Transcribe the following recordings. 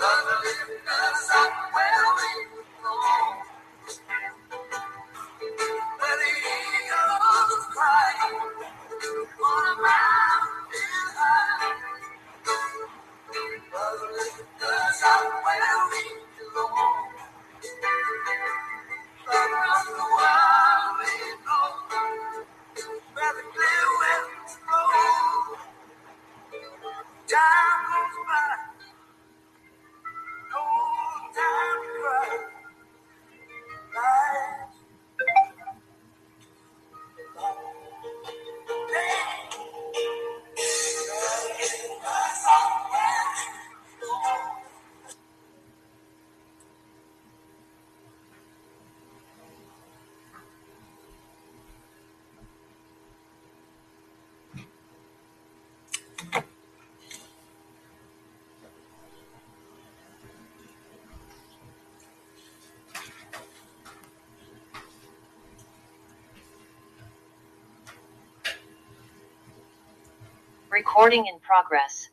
Love lifts Recording in progress.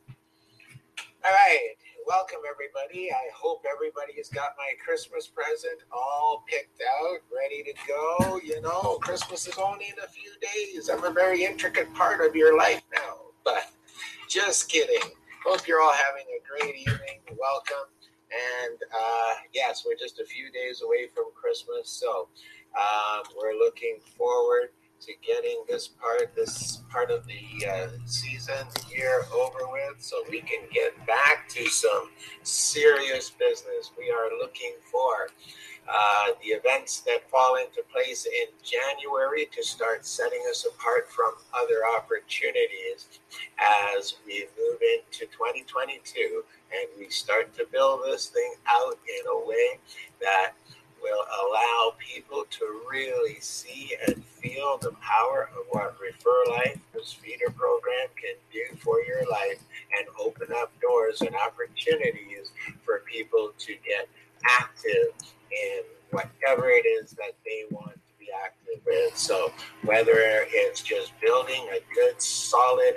All right, welcome everybody. I hope everybody has got my Christmas present all picked out, ready to go. You know, Christmas is only in a few days. I'm a very intricate part of your life now, but just kidding. Hope you're all having a great evening. Welcome. And uh, yes, we're just a few days away from Christmas, so um, we're looking forward to getting this part, this part of the uh, season, the year over with, so we can get back to some serious business. We are looking for uh, the events that fall into place in January to start setting us apart from other opportunities as we move into 2022 and we start to build this thing out in a way that will allow people to really see and feel the power of what Refer Life, this feeder program, can do for your life and open up doors and opportunities for people to get active in whatever it is that they want to be active in. So, whether it's just building a good, solid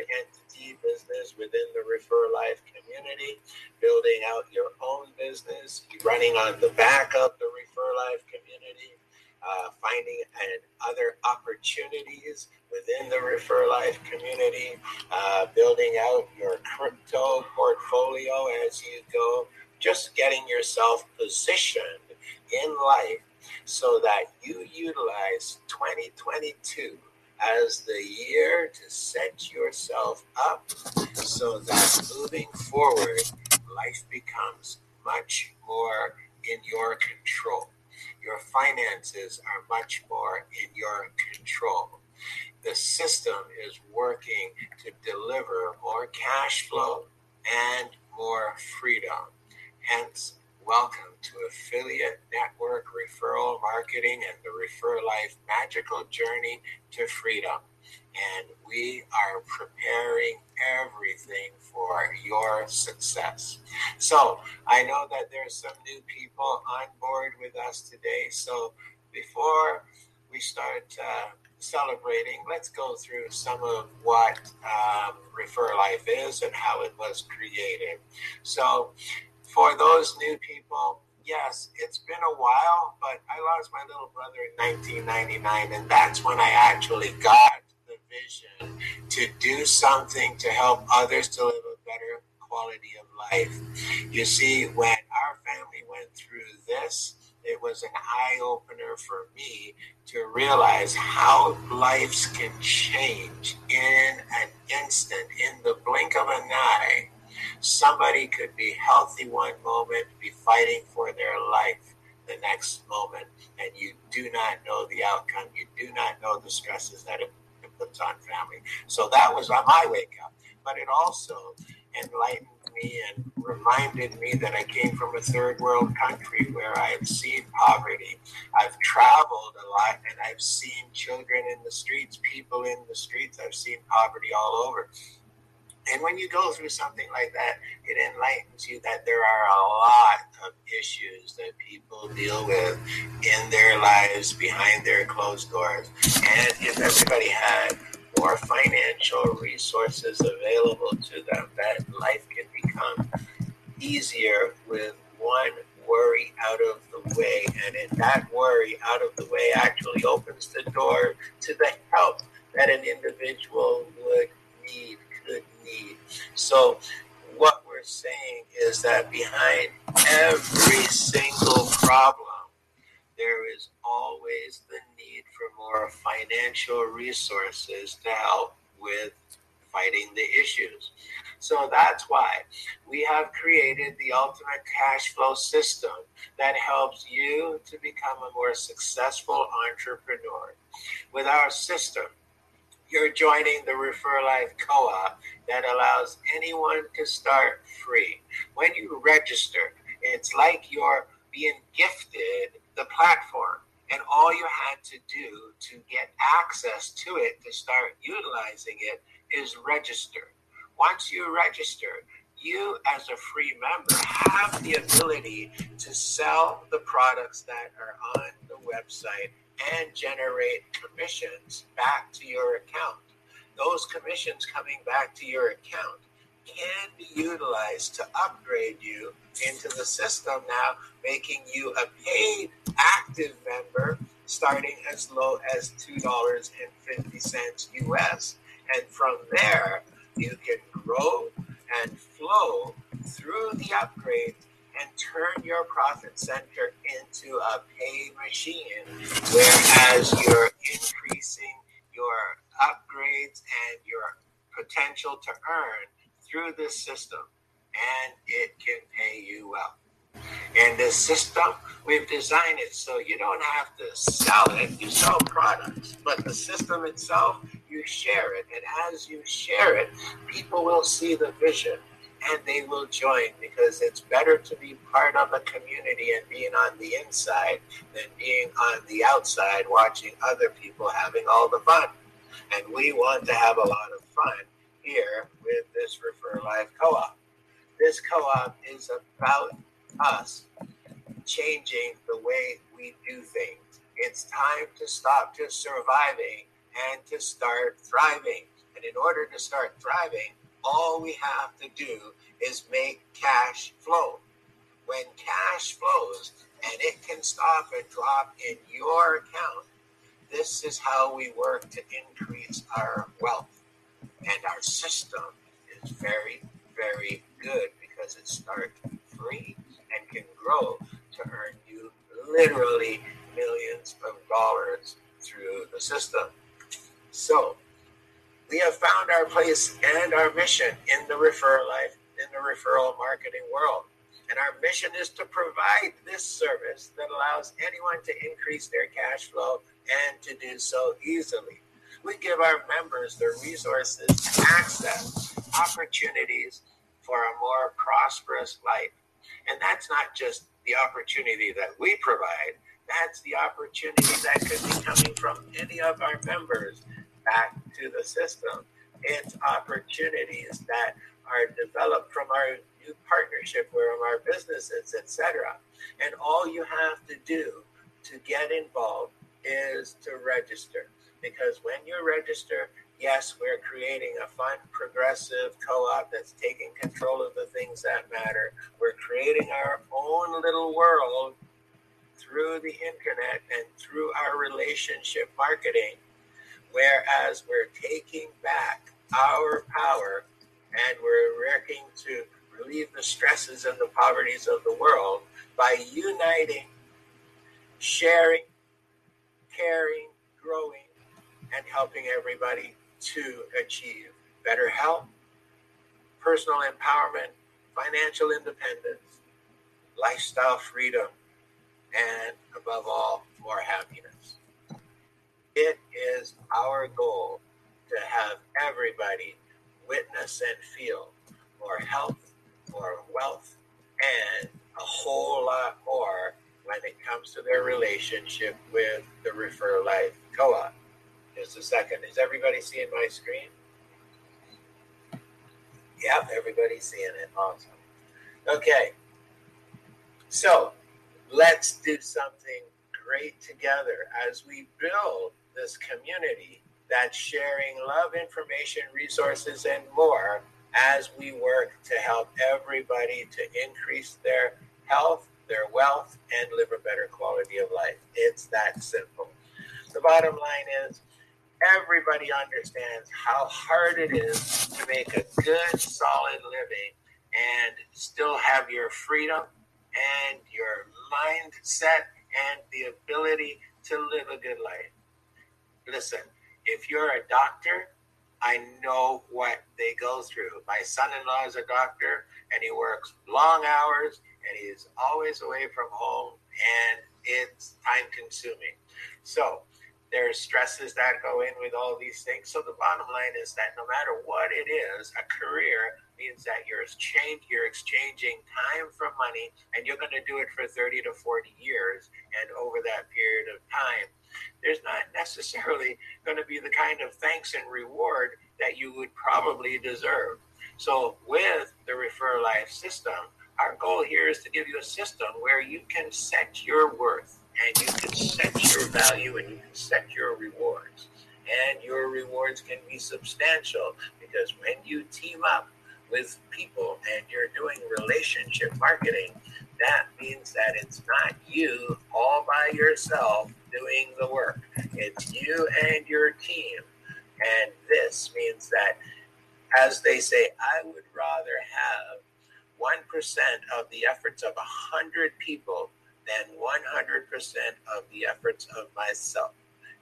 business within the Refer Life community, building out your own business, running on the back of the Refer Life community, uh, finding and other opportunities within the Refer Life community, uh, building out your crypto portfolio as you go, just getting yourself positioned in life so that you utilize 2022 as the year to set yourself up so that moving forward, life becomes much more in your control. Your finances are much more in your control. The system is working to deliver more cash flow and more freedom. Hence, welcome to Affiliate Network Referral Marketing and the Refer Life Magical Journey to Freedom. and we are preparing everything for your success. So I know that there's some new people on board with us today. So before we start uh, celebrating, let's go through some of what um, Refer Life is and how it was created. So for those new people, yes, it's been a while, but I lost my little brother in 1999, and that's when I actually got the vision to do something to help others to live a better quality of life. You see, when our family went through this, it was an eye opener for me to realize how lives can change in an instant, in the blink of an eye. Somebody could be healthy one moment, be fighting for their life the next moment, and you do not know the outcome. You do not know the stresses that it puts on family. So that was my wake up. But it also enlightened me and reminded me that I came from a third world country where I have seen poverty. I've traveled a lot and I've seen children in the streets, people in the streets. I've seen poverty all over. And when you go through something like that, it enlightens you that there are a lot of issues that people deal with in their lives behind their closed doors. And if everybody had more financial resources available to them, that life can become easier with one worry out of the way. And in that worry out of the way actually opens the door to the help that an individual would need, could need. So, what we're saying is that behind every single problem, there is always the need for more financial resources to help with fighting the issues. So that's why we have created the ultimate cash flow system that helps you to become a more successful entrepreneur. With our system, you're joining the Refer Life Co op that allows anyone to start free. When you register, it's like you're being gifted the platform. And all you had to do to get access to it, to start utilizing it, is register. Once you register, you as a free member have the ability to sell the products that are on the website and generate commissions back to your account. Those commissions coming back to your account can be utilized to upgrade you into the system now, making you a paid active member starting as low as $2.50 US. And from there, you can grow and flow through the upgrades and turn your profit center into a pay machine, whereas you're increasing your upgrades and your potential to earn through this system, and it can pay you well. And this system, we've designed it so you don't have to sell it, you sell products, but the system itself, you share it. And as you share it, people will see the vision and they will join because it's better to be part of a community and being on the inside than being on the outside watching other people having all the fun. And we want to have a lot of fun here with this Refer Life Co op. This co op is about us changing the way we do things. It's time to stop just surviving and to start thriving. And in order to start thriving, all we have to do is make cash flow. When cash flows and it can stop and drop in your account, this is how we work to increase our wealth. And our system is very, very good because it starts free and can grow to earn you literally millions of dollars through the system. So, we have found our place and our mission in the referral life, in the referral marketing world. And our mission is to provide this service that allows anyone to increase their cash flow and to do so easily. We give our members the resources, access, opportunities for a more prosperous life. And that's not just the opportunity that we provide, that's the opportunity that could be coming from any of our members back to the system. It's opportunities that are developed from our new partnership, from our businesses, etc. And all you have to do to get involved is to register. Because when you register, yes, we're creating a fun, progressive co op that's taking control of the things that matter. We're creating our own little world through the internet and through our relationship marketing, whereas we're taking back our power and we're working to relieve the stresses and the poverties of the world by uniting, sharing, caring, growing, and helping everybody to achieve better health, personal empowerment, financial independence, lifestyle freedom, and above all, more happiness. It is our goal to have everybody witness and feel more health, more wealth, and a whole lot more when it comes to their relationship with the Refer Life Co op. Just a second. Is everybody seeing my screen? Yep, everybody's seeing it. Awesome. Okay. So let's do something great together as we build this community that's sharing love, information, resources, and more as we work to help everybody to increase their health, their wealth, and live a better quality of life. It's that simple. The bottom line is everybody understands how hard it is to make a good, solid living and still have your freedom and your mindset and the ability to live a good life. Listen, if you're a doctor, I know what they go through. My son in law is a doctor and he works long hours and he's always away from home and it's time consuming. So, there's stresses that go in with all these things. So the bottom line is that no matter what it is, a career means that you're exchange you're exchanging time for money and you're going to do it for 30 to 40 years and over that period of time there's not necessarily going to be the kind of thanks and reward that you would probably deserve so with the refer life system our goal here is to give you a system where you can set your worth and you can set your value and you can set your rewards. And your rewards can be substantial because when you team up with people and you're doing relationship marketing, that means that it's not you all by yourself doing the work. It's you and your team. And this means that, as they say, I would rather have 1% of the efforts of 100 people than 100% of the efforts of myself.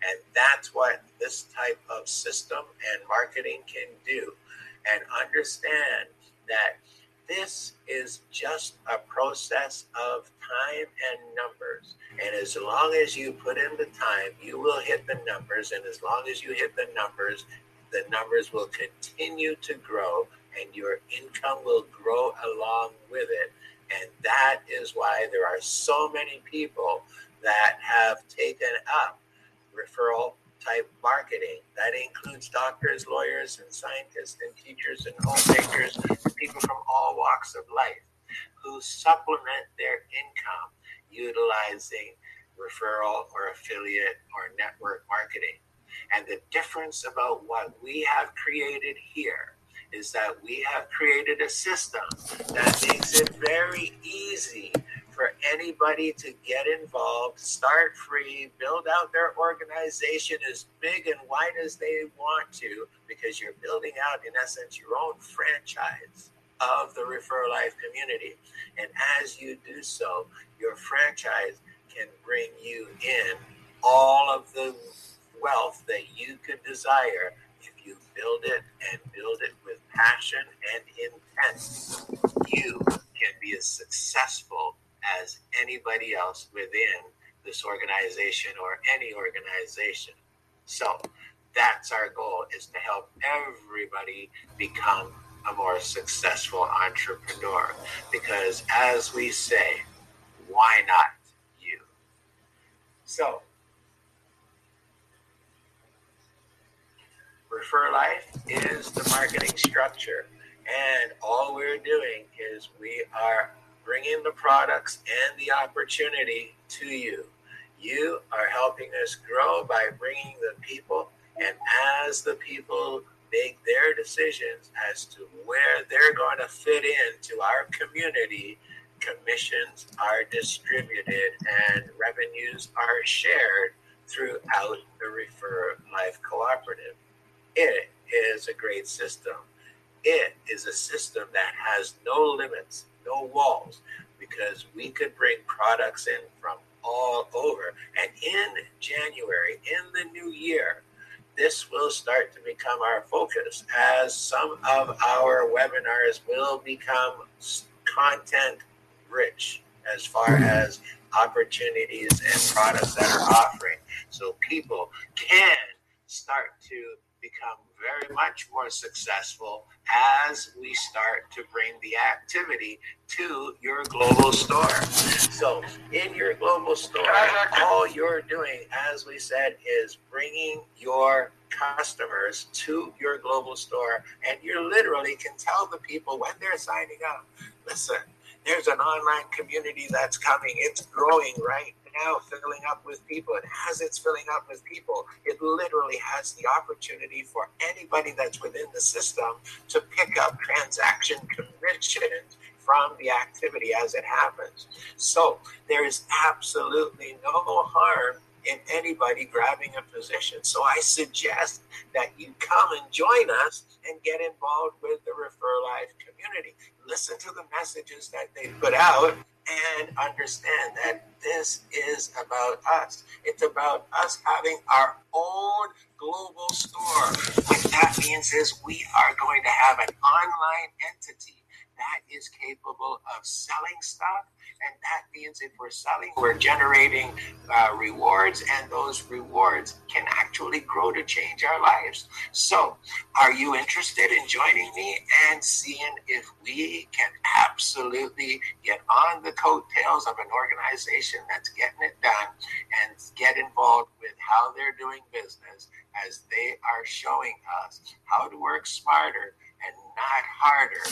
And that's what this type of system and marketing can do. And understand that this is just a process of time and numbers. And as long as you put in the time, you will hit the numbers. And as long as you hit the numbers, the numbers will continue to grow and your income will grow along with it and that is why there are so many people that have taken up referral type marketing. That includes doctors, lawyers, and scientists, and teachers, and homemakers, and people from all walks of life who supplement their income utilizing referral or affiliate or network marketing. And the difference about what we have created here is that we have created a system that makes it very easy for anybody to get involved, start free, build out their organization as big and wide as they want to, because you're building out, in essence, your own franchise of the Refer Life community. And as you do so, your franchise can bring you in all of the wealth that you could desire if you build it and build it with passion and intent, you can be as successful as anybody else within this organization or any organization. So that's our goal is to help everybody become a more successful entrepreneur. Because as we say, why not you? So Refer Life is the marketing structure. And all we're doing is we are bringing the products and the opportunity to you. You are helping us grow by bringing the people, and as the people make their decisions as to where they're going to fit into our community, commissions are distributed and revenues are shared throughout the Refer Life Cooperative. It is a great system. It is a system that has no limits, no walls, because we could bring products in from all over. And in January, in the new year, this will start to become our focus as some of our webinars will become content rich as far hmm. as opportunities and products that are offering. So people can start to become very much more successful as we start to bring the activity to your global store. So, in your global store, all you're doing, as we said, is bringing your customers to your global store, and you literally can tell the people when they're signing up listen, there's an online community that's coming, it's growing right now filling up with people. And as it's filling up with people, it literally has the opportunity for anybody that's within the system to pick up transaction commissions from the activity as it happens. So there is absolutely no harm in anybody grabbing a position. So I suggest that you come and join us and get involved with the Refer Life community. Listen to the messages that they put out and understand that this is about us. It's about us having our own global store. What that means is we are going to have an online entity that is capable of selling stuff and that means if we're selling, we're generating uh, rewards, and those rewards can actually grow to change our lives. So, are you interested in joining me and seeing if we can absolutely get on the coattails of an organization that's getting it done and get involved with how they're doing business as they are showing us how to work smarter and not harder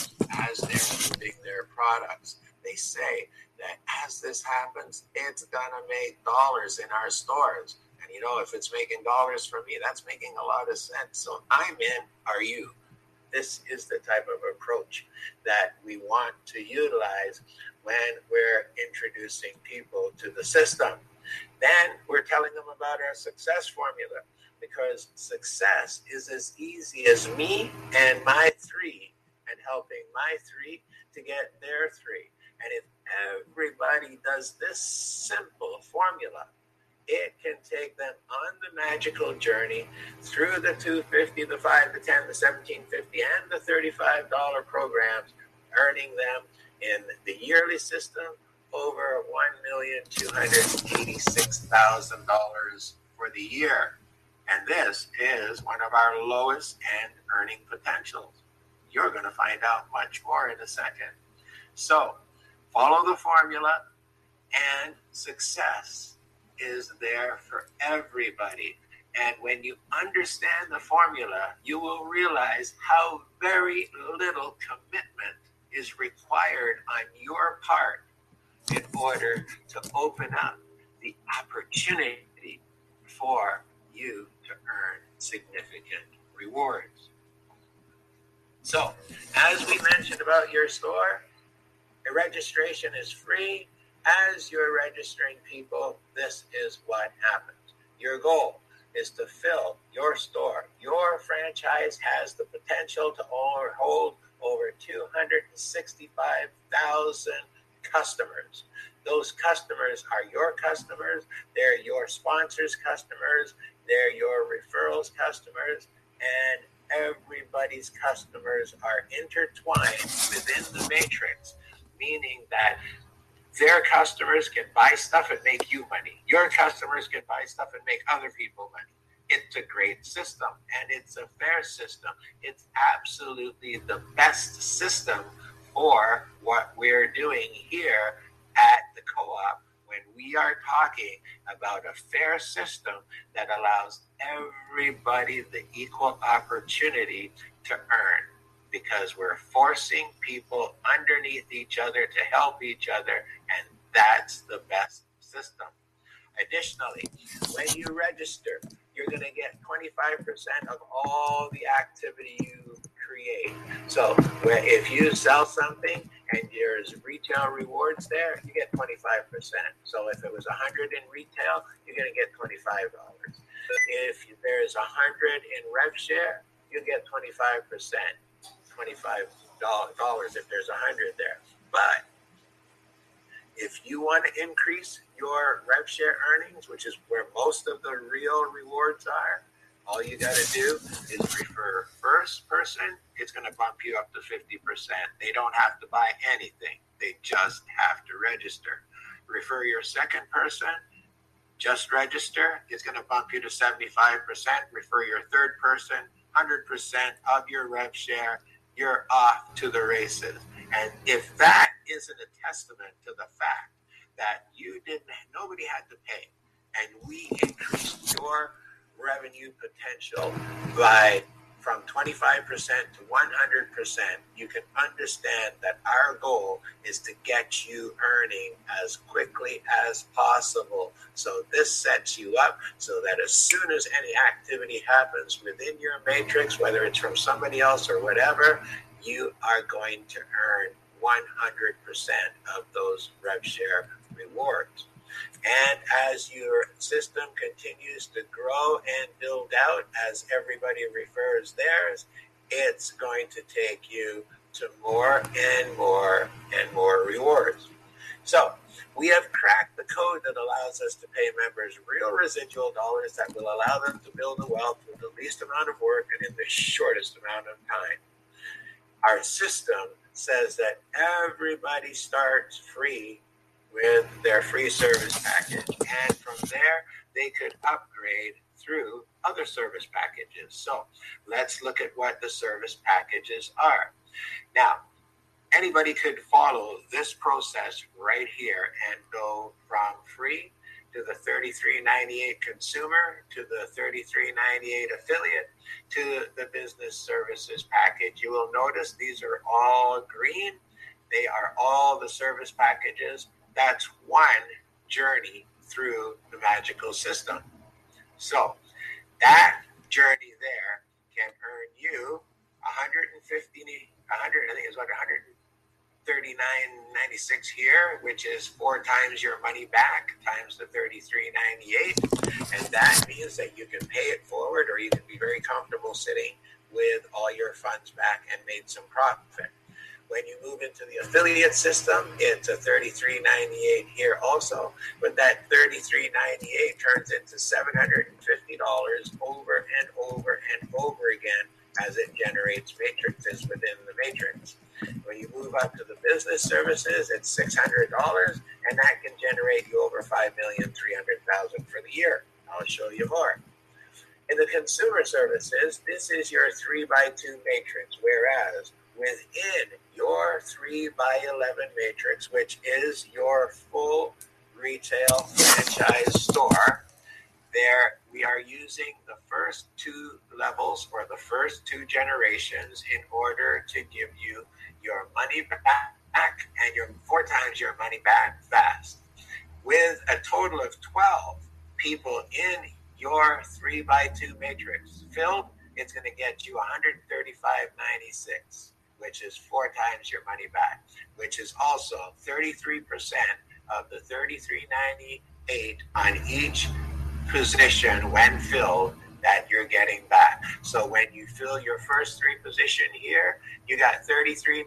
as they're moving their products. They say that as this happens, it's gonna make dollars in our stores. And you know, if it's making dollars for me, that's making a lot of sense. So I'm in. Are you? This is the type of approach that we want to utilize when we're introducing people to the system. Then we're telling them about our success formula because success is as easy as me and my three and helping my three to get their three. And if everybody does this simple formula, it can take them on the magical journey through the 250, the 5, the 10, the 1750, and the $35 programs, earning them in the yearly system over $1,286,000 for the year. And this is one of our lowest end earning potentials. You're going to find out much more in a second. So, follow the formula, and success is there for everybody. And when you understand the formula, you will realize how very little commitment is required on your part in order to open up the opportunity for you to earn significant rewards. So, as we mentioned about your store, a registration is free. As you're registering people, this is what happens. Your goal is to fill your store. Your franchise has the potential to hold over 265,000 customers. Those customers are your customers, they're your sponsors' customers, they're your referrals customers, and everybody's customers are intertwined within the matrix meaning that their customers can buy stuff and make you money. Your customers can buy stuff and make other people money. It's a great system and it's a fair system. It's absolutely the best system for what we're doing here at the co op when we are talking about a fair system that allows everybody the equal opportunity to earn because we're forcing people underneath each other to help each other, and that's the best system. Additionally, when you register, you're going to get 25% of all the activity you create. So if you sell something and there's retail rewards there, you get 25%. So if it was 100 in retail, you're going to get $25. If there's 100 in rev share, you get 25%, $25 if there's 100 there. But if you want to increase your rev share earnings, which is where most of the real rewards are, all you got to do is refer first person. It's going to bump you up to 50%. They don't have to buy anything, they just have to register. Refer your second person, just register. It's going to bump you to 75%. Refer your third person, 100% of your rev share. You're off to the races. And if that isn't a testament to the fact that you didn't, nobody had to pay, and we increased your revenue potential by from 25% to 100%, you can understand that our goal is to get you earning as quickly as possible. So, this sets you up so that as soon as any activity happens within your matrix, whether it's from somebody else or whatever, you are going to earn 100% of those rev share rewards. And as your system continues to grow and build out, as everybody refers theirs, it's going to take you to more and more and more rewards. So, we have cracked the code that allows us to pay members real residual dollars that will allow them to build a wealth with the least amount of work and in the shortest amount of time. Our system says that everybody starts free with their free service package. And from there, they could upgrade through other service packages. So let's look at what the service packages are. Now, anybody could follow this process right here and go from free to the 3398 consumer to the 3398 affiliate to the business services package. You will notice these are all green. They are all the service packages that's one journey through the magical system. So that journey there can earn you 150, 100, I think it's like 139.96 here, which is four times your money back times the 33.98, and that means that you can pay it forward, or you can be very comfortable sitting with all your funds back and made some profit. When you move into the affiliate system, it's a $33.98 here also, but that $33.98 turns into $750 over and over and over again as it generates matrices within the matrix. When you move up to the business services, it's $600, and that can generate you over 5,300,000 for the year. I'll show you more. In the consumer services, this is your 3 by 2 matrix, whereas within your 3 by 11 matrix, which is your full retail franchise store, there we are using the first two levels or the first two generations in order to give you your money back and your four times your money back fast. With a total of 12 people in your 3 by 2 matrix filled, it's going to get you 135.96 which is four times your money back, which is also 33% of the 33.98 on each position when filled that you're getting back. So when you fill your first three position here, you got 33.99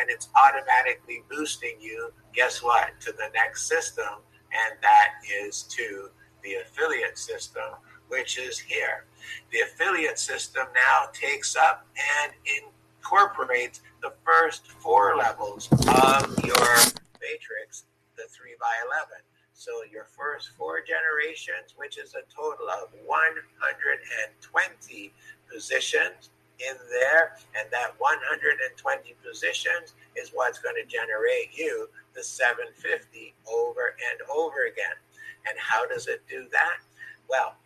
and it's automatically boosting you guess what to the next system and that is to the affiliate system which is here. The affiliate system now takes up and in incorporates the first four levels of your matrix, the 3 by 11. So your first four generations, which is a total of 120 positions, in there, and that 120 positions is what's going to generate you the 750 over and over again. And how does it do that? Well,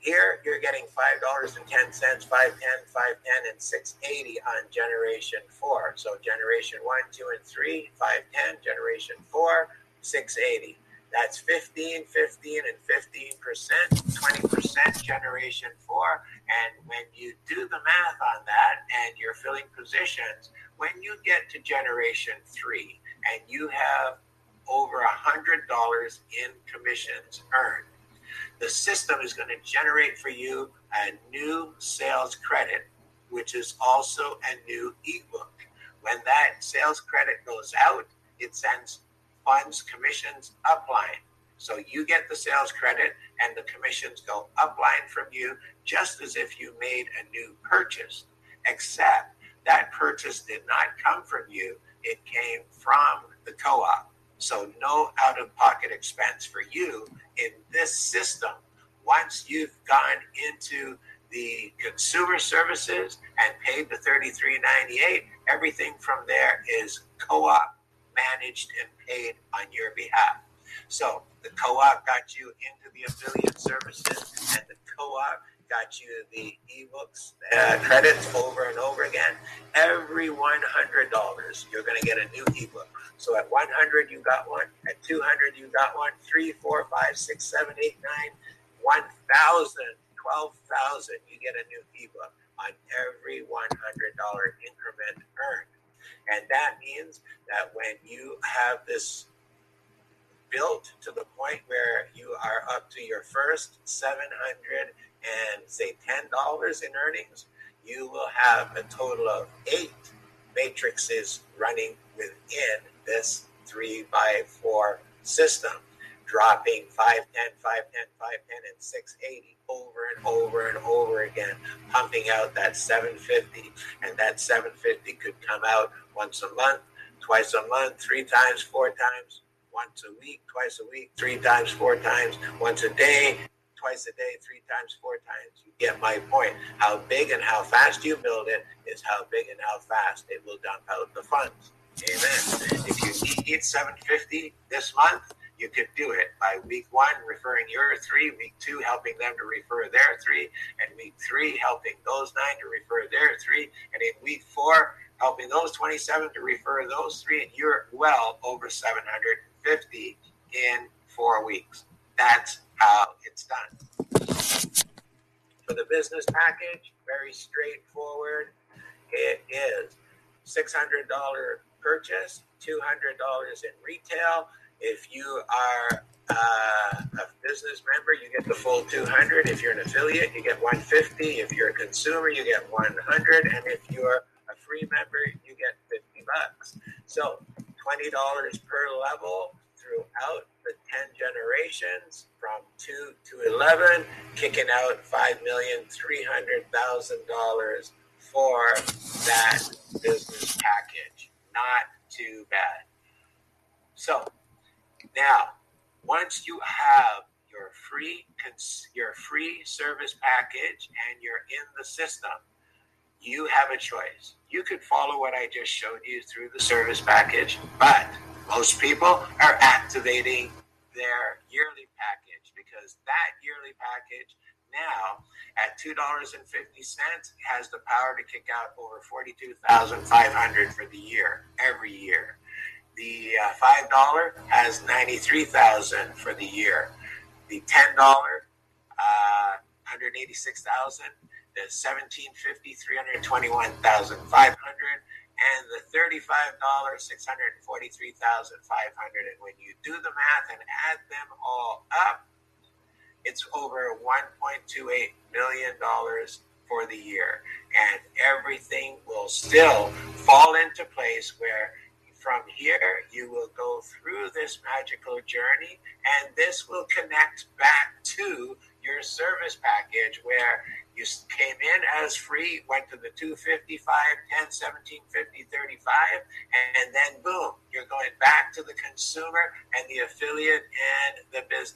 here you're getting five dollars and ten cents, five ten, five ten, and six eighty on generation four. So generation one, two, and three, five ten. Generation four, six eighty. That's 15, 15, and 15 percent, 20 percent generation four. And when you do the math on that, and you're filling positions, when you get to generation three, and you have over a hundred dollars in commissions earned the system is going to generate for you a new sales credit, which is also a new ebook. When that sales credit goes out, it sends funds, commissions upline. So you get the sales credit and the commissions go upline from you just as if you made a new purchase, except that purchase did not come from you, it came from the co op. So no out of pocket expense for you in this system. Once you've gone into the consumer services and paid the $33.98, everything from there is co-op managed and paid on your behalf. So the co-op got you into the affiliate services and the co-op got you the ebooks uh, credits over and over again. Every $100, you're going to get a new ebook. So at 100, you got one. At 200, you got one. Three, four, five, six, seven, eight, nine, 1,000, 12,000, you get a new ebook on every $100 increment earned. And that means that when you have this built to the point where you are up to your first 700 and say $10 in earnings, you will have a total of eight matrices running within this three by four system, dropping 510, 510, 510, and 680 over and over and over again, pumping out that 750. And that 750 could come out once a month, twice a month, three times, four times, once a week, twice a week, three times, four times, once a day, twice a day, three times, four times. You get my point. How big and how fast you build it is how big and how fast it will dump out the funds. Amen. If you need 750 this month, you could do it by week one, referring your three, week two, helping them to refer their three, and week three, helping those nine to refer their three, and in week four, helping those 27 to refer those three, and you're well over 750 in four weeks. That's how it's done. For the business package, very straightforward. It is $600 purchase, $200 in retail. If you are uh, a business member, you get the full 200. If you're an affiliate, you get 150. If you're a consumer, you get 100. And if you're a free member, you get 50 bucks. So $20 per level throughout the 10 generations from 2 to 11, kicking out $5,300,000 for that business package. Not too bad. So now, once you have your free your free service package and you're in the system, you have a choice. You could follow what I just showed you through the service package, but most people are activating their yearly package because that yearly package now at $2.50 has the power to kick out over 42500 for the year, every year. The uh, $5 has 93000 for the year. The $10, uh, 186000 the 1750 321500 and the $35, 643500 And when you do the math and add them all up, it's over $1.28 million for the year. And everything will still fall into place where from here you will go through this magical journey and this will connect back to your service package where you came in as free, went to the 255, 10, 17, 50, 35, and then boom, you're going back to the consumer and the affiliate and the business